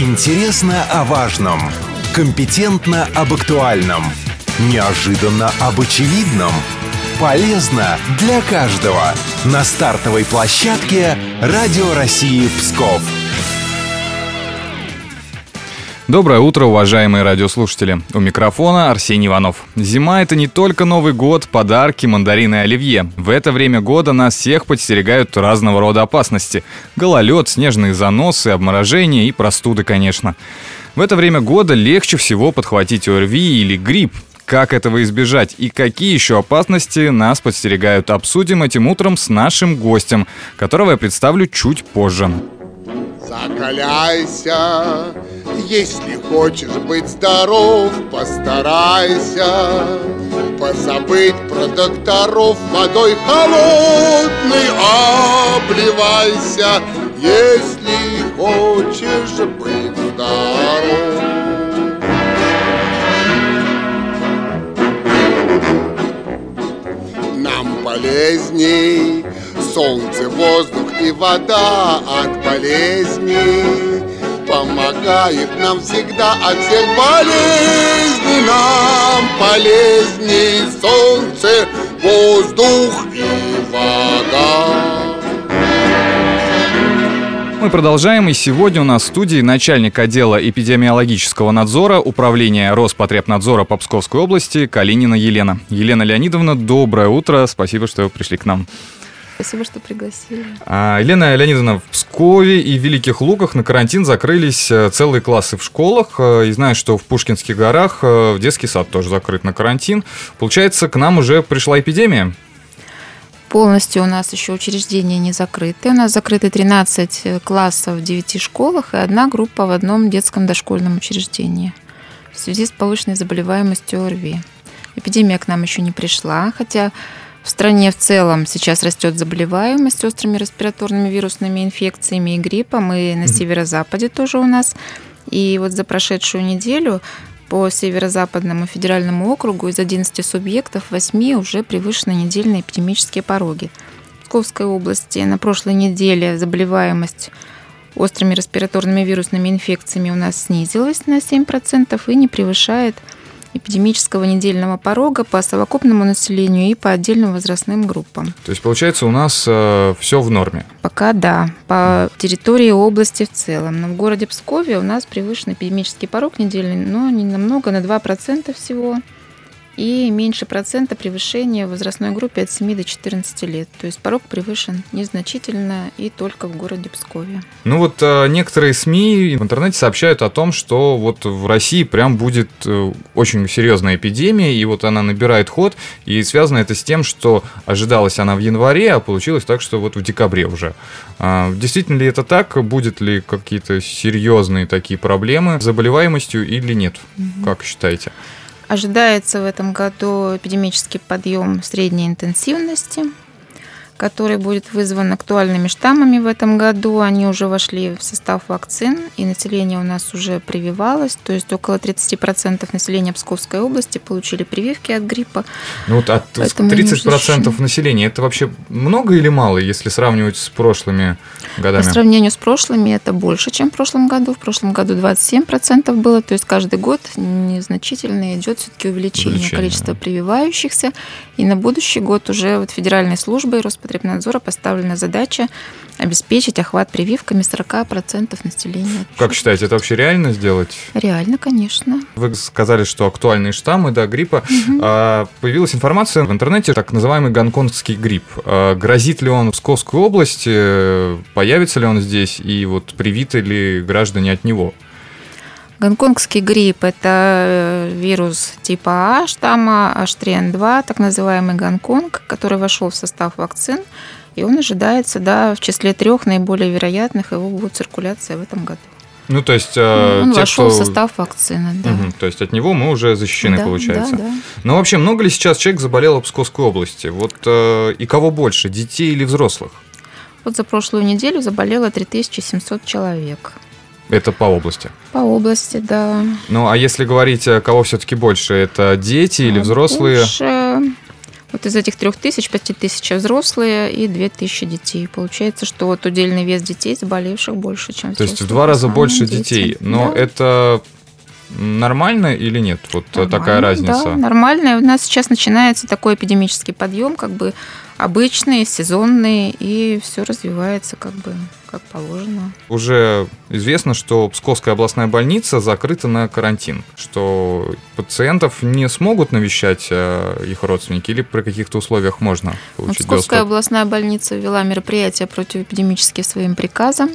Интересно о важном. Компетентно об актуальном. Неожиданно об очевидном. Полезно для каждого. На стартовой площадке «Радио России Псков». Доброе утро, уважаемые радиослушатели. У микрофона Арсений Иванов. Зима — это не только Новый год, подарки, мандарины и оливье. В это время года нас всех подстерегают разного рода опасности. Гололед, снежные заносы, обморожение и простуды, конечно. В это время года легче всего подхватить ОРВИ или грипп. Как этого избежать и какие еще опасности нас подстерегают, обсудим этим утром с нашим гостем, которого я представлю чуть позже. Закаляйся, если хочешь быть здоров, постарайся Позабыть про докторов водой холодной обливайся Если хочешь быть здоров. Нам полезней солнце, воздух и вода от болезней помогает нам всегда от всех болезней Нам полезней солнце, воздух и вода мы продолжаем, и сегодня у нас в студии начальник отдела эпидемиологического надзора Управления Роспотребнадзора по Псковской области Калинина Елена. Елена Леонидовна, доброе утро, спасибо, что пришли к нам. Спасибо, что пригласили. А, Елена Леонидовна, в Пскове и Великих Луках на карантин закрылись э, целые классы в школах. Э, и знаю, что в Пушкинских горах э, детский сад тоже закрыт на карантин. Получается, к нам уже пришла эпидемия? Полностью у нас еще учреждения не закрыты. У нас закрыты 13 классов в 9 школах и одна группа в одном детском дошкольном учреждении в связи с повышенной заболеваемостью ОРВИ. Эпидемия к нам еще не пришла, хотя в стране в целом сейчас растет заболеваемость острыми респираторными вирусными инфекциями и гриппом, и на северо-западе тоже у нас. И вот за прошедшую неделю по северо-западному федеральному округу из 11 субъектов 8 уже превышены недельные эпидемические пороги. В Псковской области на прошлой неделе заболеваемость острыми респираторными вирусными инфекциями у нас снизилась на 7% и не превышает эпидемического недельного порога по совокупному населению и по отдельным возрастным группам. То есть, получается, у нас э, все в норме? Пока да, по территории области в целом. Но в городе Пскове у нас превышен эпидемический порог недельный, но не намного, на 2% всего и меньше процента превышения в возрастной группе от 7 до 14 лет. То есть порог превышен незначительно и только в городе Пскове. Ну вот э, некоторые СМИ в интернете сообщают о том, что вот в России прям будет э, очень серьезная эпидемия, и вот она набирает ход, и связано это с тем, что ожидалась она в январе, а получилось так, что вот в декабре уже. А, действительно ли это так? Будет ли какие-то серьезные такие проблемы с заболеваемостью или нет? Угу. Как считаете? Ожидается в этом году эпидемический подъем средней интенсивности который будет вызван актуальными штаммами в этом году. Они уже вошли в состав вакцин, и население у нас уже прививалось. То есть около 30% населения Псковской области получили прививки от гриппа. Ну вот от 30% населения это вообще много или мало, если сравнивать с прошлыми годами? По сравнению с прошлыми это больше, чем в прошлом году. В прошлом году 27% было, то есть каждый год незначительно идет все-таки увеличение, увеличение количества прививающихся. И на будущий год уже вот федеральной службой Роспотребнадзора Роспотребнадзора поставлена задача обеспечить охват прививками 40% населения. Как считаете, это вообще реально сделать? Реально, конечно. Вы сказали, что актуальные штаммы да, гриппа. Угу. появилась информация в интернете, так называемый гонконгский грипп. А, грозит ли он в Псковской области? Появится ли он здесь? И вот привиты ли граждане от него? Гонконгский грипп – это э, вирус типа А штамма H3N2, так называемый Гонконг, который вошел в состав вакцин, и он ожидается да, в числе трех наиболее вероятных его будет циркуляция в этом году. Ну, то есть... Э, он те, вошел кто... в состав вакцины, да. Угу, то есть от него мы уже защищены, да, получается. Да, да. Но вообще, много ли сейчас человек заболело в Псковской области? Вот э, и кого больше, детей или взрослых? Вот за прошлую неделю заболело 3700 человек. Это по области? По области, да. Ну, а если говорить, э, кого все-таки больше, это дети или а, взрослые? Больше Вот из этих трех тысяч, пяти тысяч взрослые и две тысячи детей. Получается, что вот удельный вес детей заболевших больше, чем То есть в два раза больше дети. детей. Но да. это нормально или нет? Вот нормально, такая разница. Да, нормально. У нас сейчас начинается такой эпидемический подъем, как бы обычные, сезонные, и все развивается как бы как положено. Уже известно, что Псковская областная больница закрыта на карантин, что пациентов не смогут навещать э, их родственники или при каких-то условиях можно ну, получить Псковская доступ? областная больница ввела мероприятия противоэпидемические своим приказом.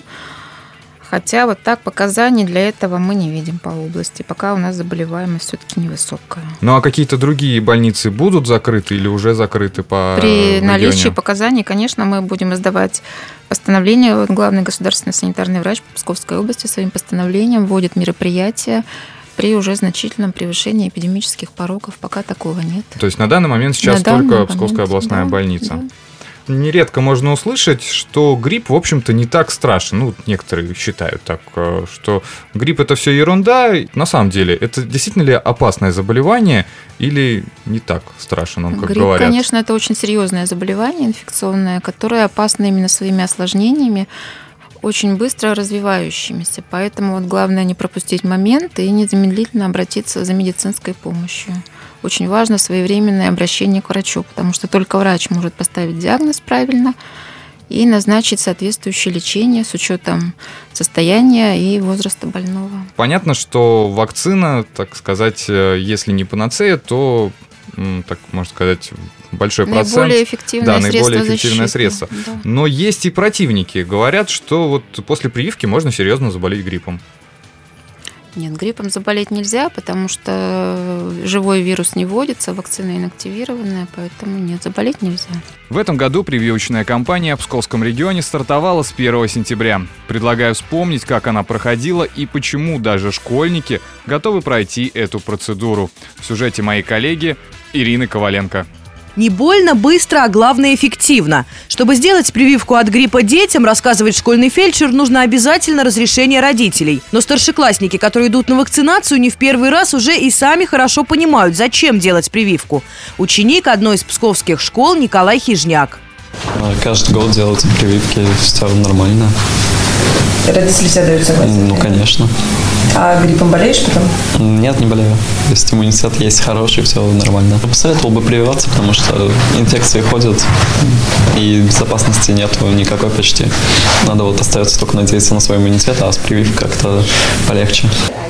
Хотя вот так показаний для этого мы не видим по области, пока у нас заболеваемость все-таки невысокая. Ну а какие-то другие больницы будут закрыты или уже закрыты по При регионе? наличии показаний, конечно, мы будем издавать постановление. Главный государственный санитарный врач Псковской области своим постановлением вводит мероприятия при уже значительном превышении эпидемических порогов. Пока такого нет. То есть на данный момент сейчас на только Псковская областная да, больница. Да нередко можно услышать, что грипп, в общем-то, не так страшен. Ну, некоторые считают так, э, что грипп это все ерунда. На самом деле, это действительно ли опасное заболевание или не так страшен он, как грипп, говорят? конечно, это очень серьезное заболевание инфекционное, которое опасно именно своими осложнениями очень быстро развивающимися. Поэтому вот главное не пропустить момент и незамедлительно обратиться за медицинской помощью очень важно своевременное обращение к врачу, потому что только врач может поставить диагноз правильно и назначить соответствующее лечение с учетом состояния и возраста больного. Понятно, что вакцина, так сказать, э, если не панацея, то, так можно сказать, большой наиболее процент. Эффективное да, наиболее эффективное средство. Да. Но есть и противники. Говорят, что вот после прививки можно серьезно заболеть гриппом. Нет, гриппом заболеть нельзя, потому что живой вирус не вводится, вакцина инактивированная, поэтому нет, заболеть нельзя. В этом году прививочная кампания в Псковском регионе стартовала с 1 сентября. Предлагаю вспомнить, как она проходила и почему даже школьники готовы пройти эту процедуру. В сюжете моей коллеги Ирины Коваленко. Не больно, быстро, а главное эффективно. Чтобы сделать прививку от гриппа детям, рассказывает школьный фельдшер, нужно обязательно разрешение родителей. Но старшеклассники, которые идут на вакцинацию, не в первый раз уже и сами хорошо понимают, зачем делать прививку. Ученик одной из псковских школ Николай Хижняк. Каждый год делать прививки, все нормально. Родители все дают согласие? Ну, конечно. А гриппом болеешь потом? Нет, не болею. То есть иммунитет есть хороший, все нормально. Посоветовал бы прививаться, потому что инфекции ходят, и безопасности нет никакой почти. Надо вот остается только надеяться на свой иммунитет, а с прививкой как-то полегче.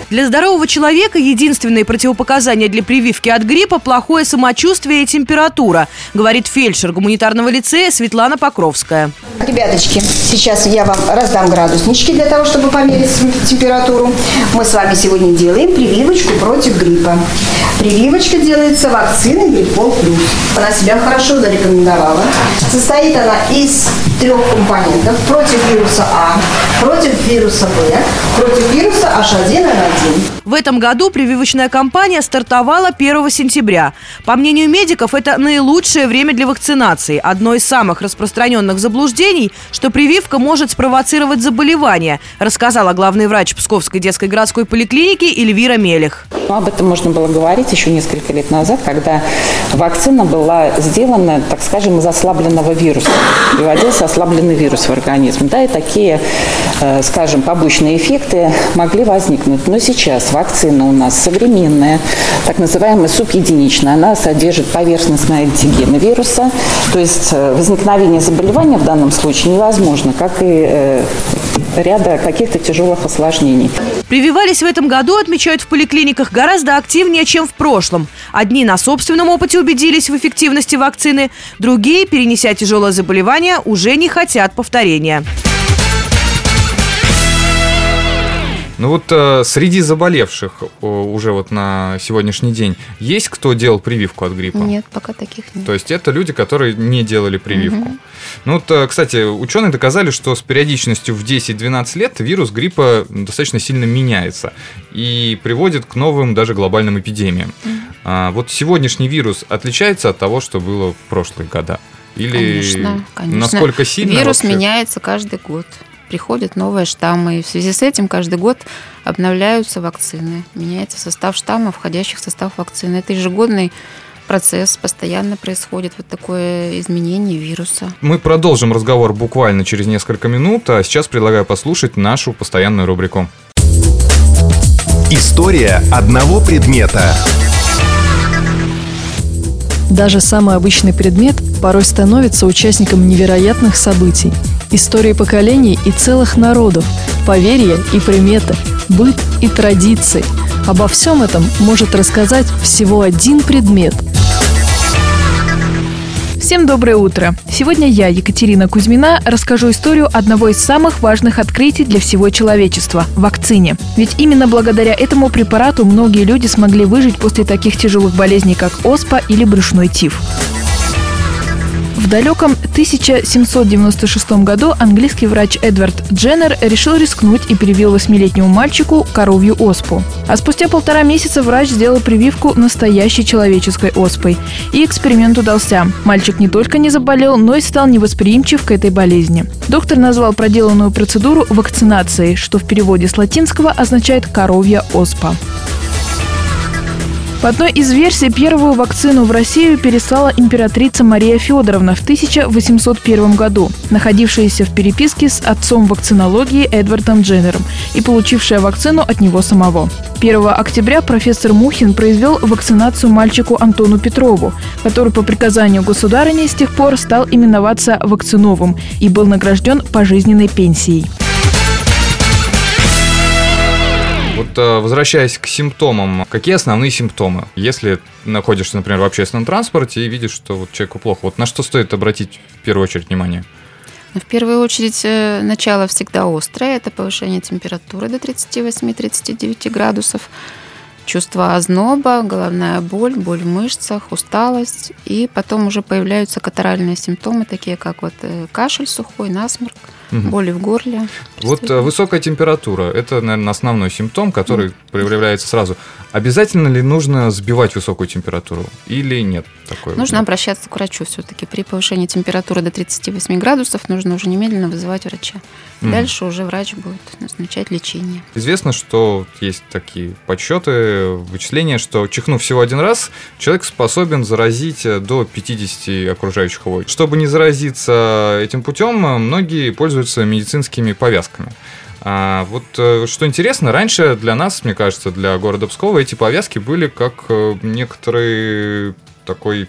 Для здорового человека единственные противопоказания для прививки от гриппа – плохое самочувствие и температура, говорит фельдшер гуманитарного лицея Светлана Покровская. Ребяточки, сейчас я вам раздам градуснички для того, чтобы померить температуру. Мы с вами сегодня делаем прививочку против гриппа. Прививочка делается вакциной Гриппол Плюс. Она себя хорошо зарекомендовала. Состоит она из трех компонентов. Против вируса А, против вируса Б, против вируса H1N1. В этом году прививочная кампания стартовала 1 сентября. По мнению медиков, это наилучшее время для вакцинации. Одно из самых распространенных заблуждений, что прививка может спровоцировать заболевание, рассказала главный врач Псковской детской городской поликлиники Эльвира Мелих. Ну, об этом можно было говорить еще несколько лет назад, когда вакцина была сделана, так скажем, из ослабленного вируса. Приводился ослабленный вирус в организм. Да, и такие, э, скажем, побочные эффекты могли возникнуть. Но сейчас вакцина у нас современная, так называемая субъединичная. Она содержит поверхностные антигены вируса, то есть э, возникновение заболевания в данном случае невозможно, как и э, ряда каких-то тяжелых осложнений. Прививались в этом году, отмечают в поликлиниках, гораздо активнее, чем в прошлом. Одни на собственном опыте убедились в эффективности вакцины, другие, перенеся тяжелое заболевание, уже не хотят повторения. Ну вот э, среди заболевших э, уже вот на сегодняшний день есть кто делал прививку от гриппа? Нет, пока таких нет. То есть это люди, которые не делали прививку. Угу. Ну вот, э, кстати, ученые доказали, что с периодичностью в 10-12 лет вирус гриппа достаточно сильно меняется и приводит к новым даже глобальным эпидемиям. Угу. А, вот сегодняшний вирус отличается от того, что было в прошлые года? Или конечно, конечно. насколько сильно? Вирус вообще? меняется каждый год приходят новые штаммы. И в связи с этим каждый год обновляются вакцины. Меняется состав штаммов, входящих в состав вакцины. Это ежегодный процесс постоянно происходит, вот такое изменение вируса. Мы продолжим разговор буквально через несколько минут, а сейчас предлагаю послушать нашу постоянную рубрику. История одного предмета. Даже самый обычный предмет порой становится участником невероятных событий. Истории поколений и целых народов, поверья и приметы, быт и традиции. Обо всем этом может рассказать всего один предмет – Всем доброе утро! Сегодня я, Екатерина Кузьмина, расскажу историю одного из самых важных открытий для всего человечества – вакцине. Ведь именно благодаря этому препарату многие люди смогли выжить после таких тяжелых болезней, как оспа или брюшной тиф. В далеком 1796 году английский врач Эдвард Дженнер решил рискнуть и привил восьмилетнему мальчику коровью оспу. А спустя полтора месяца врач сделал прививку настоящей человеческой оспой. И эксперимент удался. Мальчик не только не заболел, но и стал невосприимчив к этой болезни. Доктор назвал проделанную процедуру вакцинацией, что в переводе с латинского означает «коровья оспа». По одной из версий, первую вакцину в Россию переслала императрица Мария Федоровна в 1801 году, находившаяся в переписке с отцом вакцинологии Эдвардом Дженнером и получившая вакцину от него самого. 1 октября профессор Мухин произвел вакцинацию мальчику Антону Петрову, который по приказанию государыни с тех пор стал именоваться Вакциновым и был награжден пожизненной пенсией. Вот э, возвращаясь к симптомам, какие основные симптомы? Если находишься, например, в общественном транспорте и видишь, что вот человеку плохо, вот на что стоит обратить в первую очередь внимание? Ну, в первую очередь, э, начало всегда острое. Это повышение температуры до 38-39 градусов чувство озноба, головная боль, боль в мышцах, усталость. И потом уже появляются катаральные симптомы, такие как вот э, кашель сухой, насморк, угу. боли в горле. Вот э, высокая температура – это, наверное, основной симптом, который угу. проявляется сразу. Обязательно ли нужно сбивать высокую температуру или нет? Такой нужно вот? обращаться к врачу все-таки. При повышении температуры до 38 градусов нужно уже немедленно вызывать врача. Mm. Дальше уже врач будет назначать лечение. Известно, что есть такие подсчеты, вычисления, что чихнув всего один раз, человек способен заразить до 50 окружающих его. Чтобы не заразиться этим путем, многие пользуются медицинскими повязками. А, вот э, что интересно, раньше для нас, мне кажется, для города Пскова эти повязки были как э, некоторый такой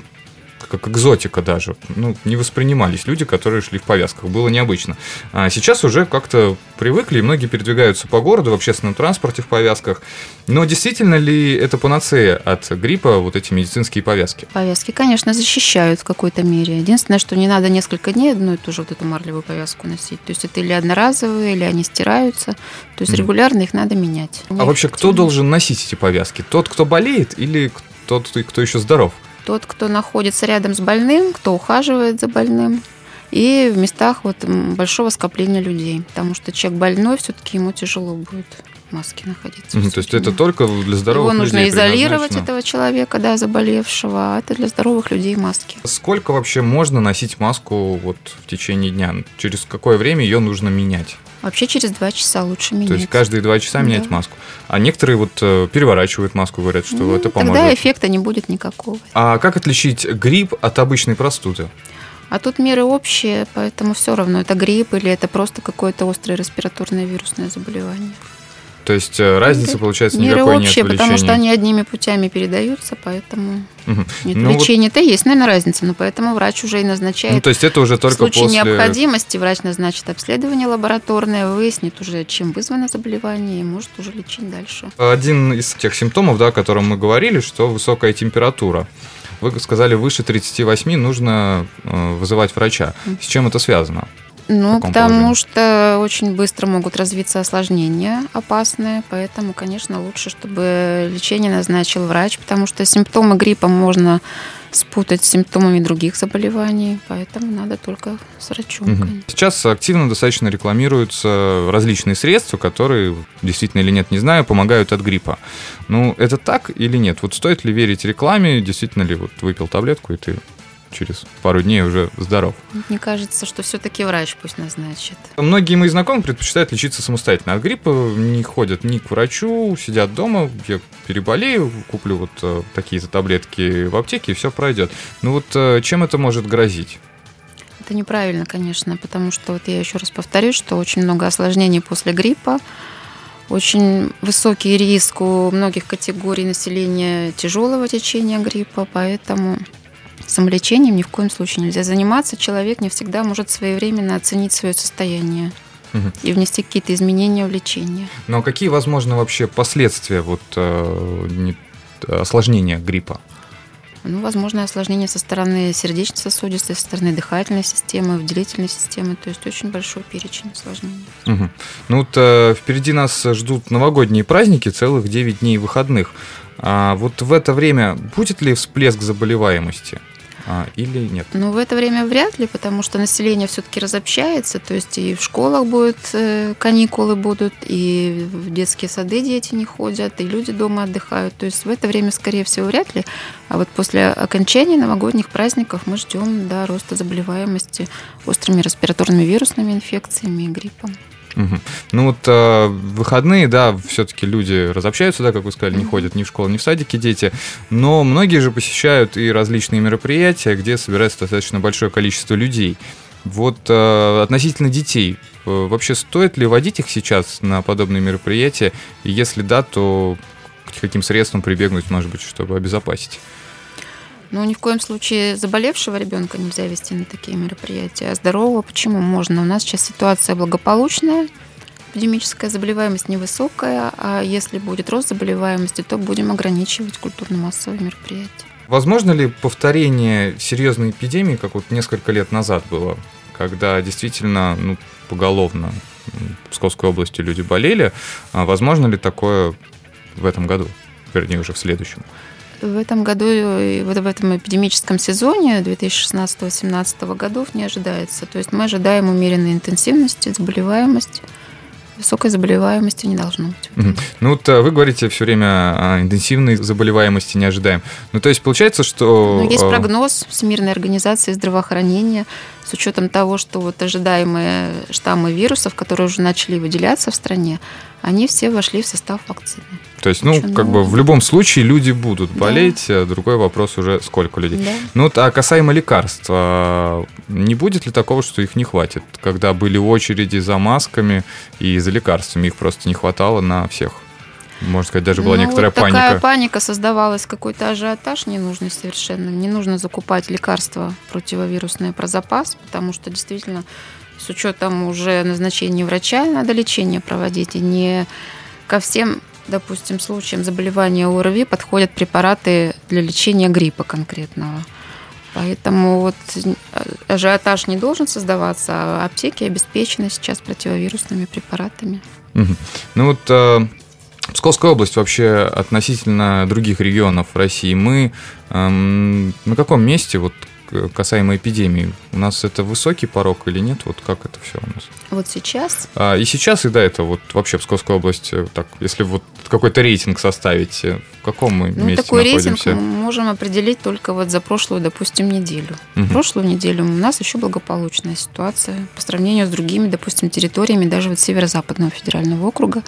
как экзотика даже. Ну, не воспринимались люди, которые шли в повязках. Было необычно. А сейчас уже как-то привыкли, и многие передвигаются по городу в общественном транспорте в повязках. Но действительно ли это панацея от гриппа, вот эти медицинские повязки? Повязки, конечно, защищают в какой-то мере. Единственное, что не надо несколько дней одну и ту же вот эту марлевую повязку носить. То есть это или одноразовые, или они стираются. То есть регулярно их надо менять. А вообще кто должен носить эти повязки? Тот, кто болеет или тот, кто еще здоров? Тот, кто находится рядом с больным, кто ухаживает за больным, и в местах вот большого скопления людей, потому что человек больной, все-таки ему тяжело будет в маске находиться. Mm, то есть это только для здоровых Его людей нужно изолировать этого человека, да, заболевшего, а это для здоровых людей маски. Сколько вообще можно носить маску вот в течение дня? Через какое время ее нужно менять? Вообще через два часа лучше менять. То есть каждые два часа менять да. маску. А некоторые вот э, переворачивают маску, говорят, что ну, это поможет. Тогда эффекта не будет никакого. А как отличить грипп от обычной простуды? А тут меры общие, поэтому все равно, это грипп или это просто какое-то острое респираторное вирусное заболевание. То есть э, разницы, получается, меры никакой общие, нет в потому что они одними путями передаются, поэтому угу. нет. Ну, Лечение-то вот... есть, наверное, разница, но поэтому врач уже и назначает. Ну, то есть это уже только В случае после... необходимости врач назначит обследование лабораторное, выяснит уже, чем вызвано заболевание, и может уже лечить дальше. Один из тех симптомов, да, о котором мы говорили, что высокая температура. Вы сказали, выше 38 нужно э, вызывать врача. С чем это связано? Ну, потому положении? что очень быстро могут развиться осложнения опасные, поэтому, конечно, лучше, чтобы лечение назначил врач, потому что симптомы гриппа можно спутать с симптомами других заболеваний, поэтому надо только с врачом. Угу. Сейчас активно достаточно рекламируются различные средства, которые, действительно или нет, не знаю, помогают от гриппа. Ну, это так или нет? Вот стоит ли верить рекламе? Действительно ли вот выпил таблетку и ты через пару дней уже здоров. Мне кажется, что все-таки врач пусть назначит. Многие мои знакомые предпочитают лечиться самостоятельно. От гриппа не ходят ни к врачу, сидят дома. Я переболею, куплю вот э, такие-то таблетки в аптеке, и все пройдет. Ну вот э, чем это может грозить? Это неправильно, конечно, потому что вот я еще раз повторюсь, что очень много осложнений после гриппа, очень высокий риск у многих категорий населения тяжелого течения гриппа, поэтому самолечением ни в коем случае нельзя заниматься. Человек не всегда может своевременно оценить свое состояние и внести какие-то изменения в лечение. Но какие возможны вообще последствия вот э, не- осложнения гриппа? Ну, возможно, осложнения со стороны сердечно-сосудистой, со стороны дыхательной системы, выделительной системы, то есть очень большой перечень осложнений. Мгм. Ну вот э, впереди нас ждут новогодние праздники, целых 9 дней выходных. А вот в это время будет ли всплеск заболеваемости а, или нет? Ну, в это время вряд ли, потому что население все-таки разобщается, то есть и в школах будут э, каникулы будут, и в детские сады дети не ходят, и люди дома отдыхают. То есть в это время, скорее всего, вряд ли. А вот после окончания новогодних праздников мы ждем да, роста заболеваемости острыми респираторными вирусными инфекциями и гриппом. Мгм. Ну вот э, выходные, да, все-таки люди разобщаются, да, как вы сказали, не ходят ни в школу, ни в садики дети, но многие же посещают и различные мероприятия, где собирается достаточно большое количество людей. Вот э, относительно детей, э, вообще стоит ли водить их сейчас на подобные мероприятия? Если да, то к каким средствам прибегнуть, может быть, чтобы обезопасить? Ну, ни в коем случае заболевшего ребенка нельзя вести на такие мероприятия. А здорового почему можно? У нас сейчас ситуация благополучная, эпидемическая заболеваемость невысокая, а если будет рост заболеваемости, то будем ограничивать культурно-массовые мероприятия. Возможно ли повторение серьезной эпидемии, как вот несколько лет назад было, когда действительно ну, поголовно в Псковской области люди болели? А возможно ли такое в этом году? Вернее, уже в следующем. В этом году, и вот в этом эпидемическом сезоне 2016-2017 годов не ожидается. То есть мы ожидаем умеренной интенсивности, заболеваемости. Высокой заболеваемости не должно быть. Мгм. Ну вот э, вы говорите все время о интенсивной заболеваемости не ожидаем. Ну то есть получается, что... Но есть э, прогноз Всемирной организации здравоохранения с учетом того, что вот ожидаемые штаммы вирусов, которые уже начали выделяться в стране, они все вошли в состав вакцины. То есть, ну, Очень как бы в любом случае люди будут Да. болеть. э, Другой вопрос уже сколько людей. Да. Ну а касаемо лекарств, а, не будет ли такого, что их не хватит? Когда были очереди за масками и за лекарствами, их просто не хватало на всех. Можно сказать, даже была Ну, некоторая вот такая паника. паника создавалась, какой-то ажиотаж ненужный совершенно. Не нужно закупать лекарства противовирусные про запас, потому что действительно с учетом уже назначения врача надо лечение проводить, и не ко всем, допустим, случаям заболевания ОРВИ подходят препараты для лечения гриппа конкретного. Поэтому вот ажиотаж не должен создаваться, а аптеки обеспечены сейчас противовирусными препаратами. Ну вот э, Псковская область вообще относительно других регионов России, мы эм, на каком месте вот касаемо эпидемии? У нас это высокий порог или нет? Вот как это все у нас? Вот сейчас А, и сейчас, и до этого, вот вообще Псковская область, э, так, если вот какой-то рейтинг составить, э, в каком мы Ну, месте такой рейтинг находимся? мы можем определить только вот за прошлую, допустим, неделю. Мгм. Прошлую неделю у нас еще благополучная ситуация по сравнению с другими, допустим, территориями, даже вот северо-западного федерального округа.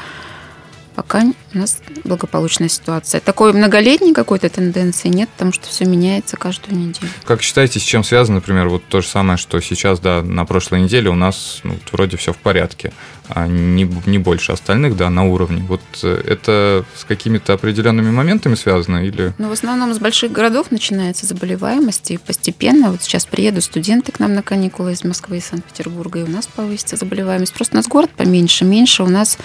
Пока у нас благополучная ситуация. Такой многолетней какой-то тенденции нет, потому что все меняется каждую неделю. Как считаете, с чем связано, например, вот то же самое, что сейчас, да, на прошлой неделе у нас ну, вроде все в порядке, а не, не больше остальных, да, на уровне. Вот э, это с какими-то определенными моментами связано или... Но в основном с больших городов начинается заболеваемость, и постепенно, вот сейчас приедут студенты к нам на каникулы из Москвы и Санкт-Петербурга, и у нас повысится заболеваемость. Просто у нас город поменьше, меньше у нас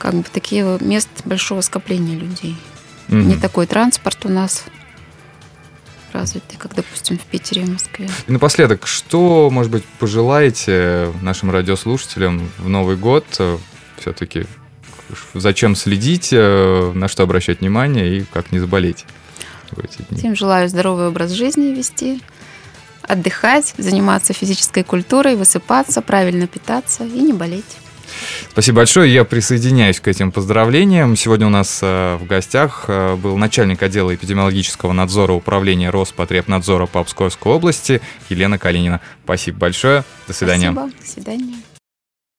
как бы такие мест большого скопления людей. Мгм. Не такой транспорт у нас развитый, как, допустим, в Питере и Москве. И напоследок, что, может быть, пожелаете нашим радиослушателям в Новый год? Все-таки зачем следить, э, на что обращать внимание и как не заболеть? Всем желаю здоровый образ жизни вести, отдыхать, заниматься физической культурой, высыпаться, правильно питаться и не болеть. Спасибо большое. Я присоединяюсь к этим поздравлениям. Сегодня у нас э, в гостях э, был начальник отдела эпидемиологического надзора управления Роспотребнадзора по Псковской области Елена Калинина. Спасибо большое. До свидания. Спасибо. До свидания.